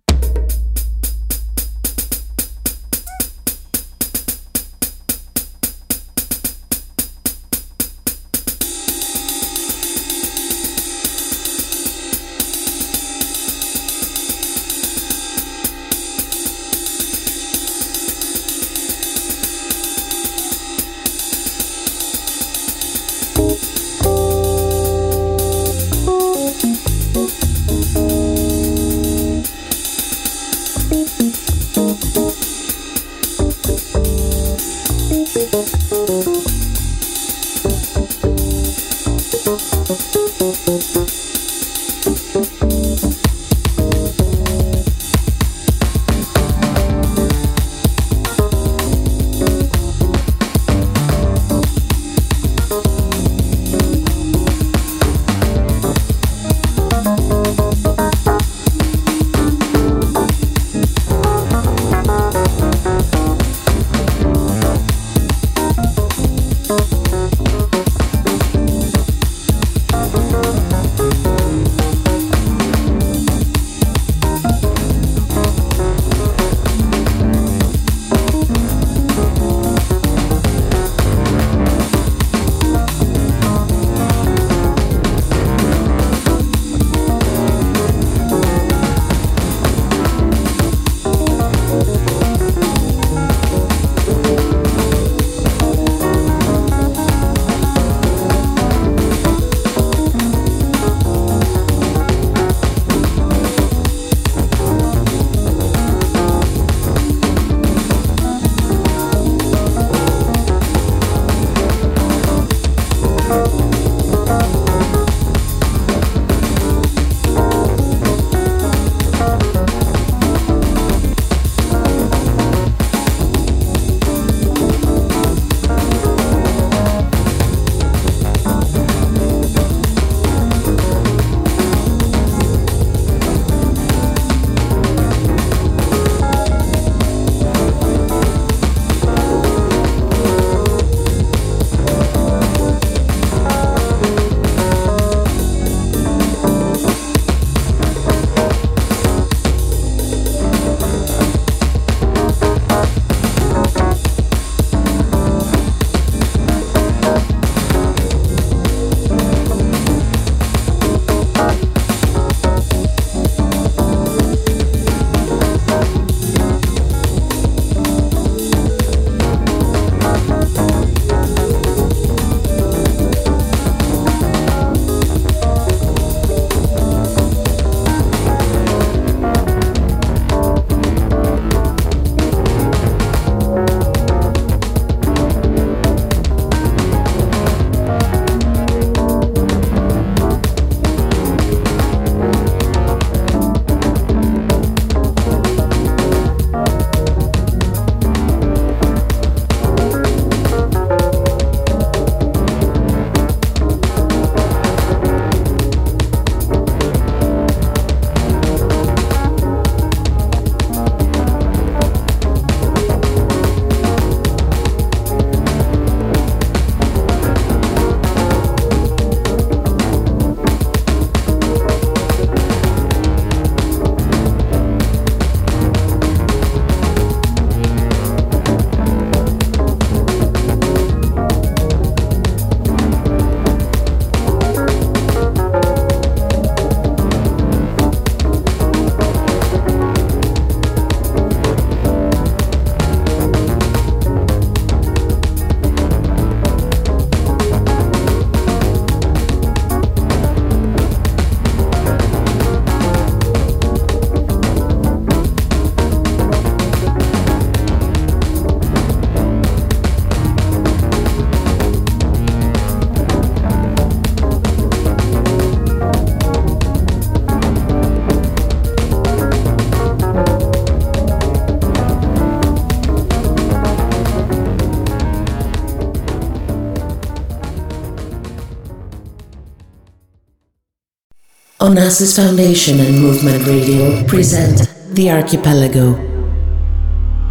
Onassis Foundation and Movement Radio present The Archipelago,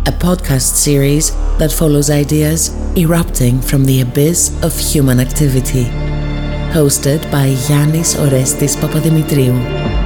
a podcast series that follows ideas erupting from the abyss of human activity. Hosted by Yannis Orestis Papadimitriou.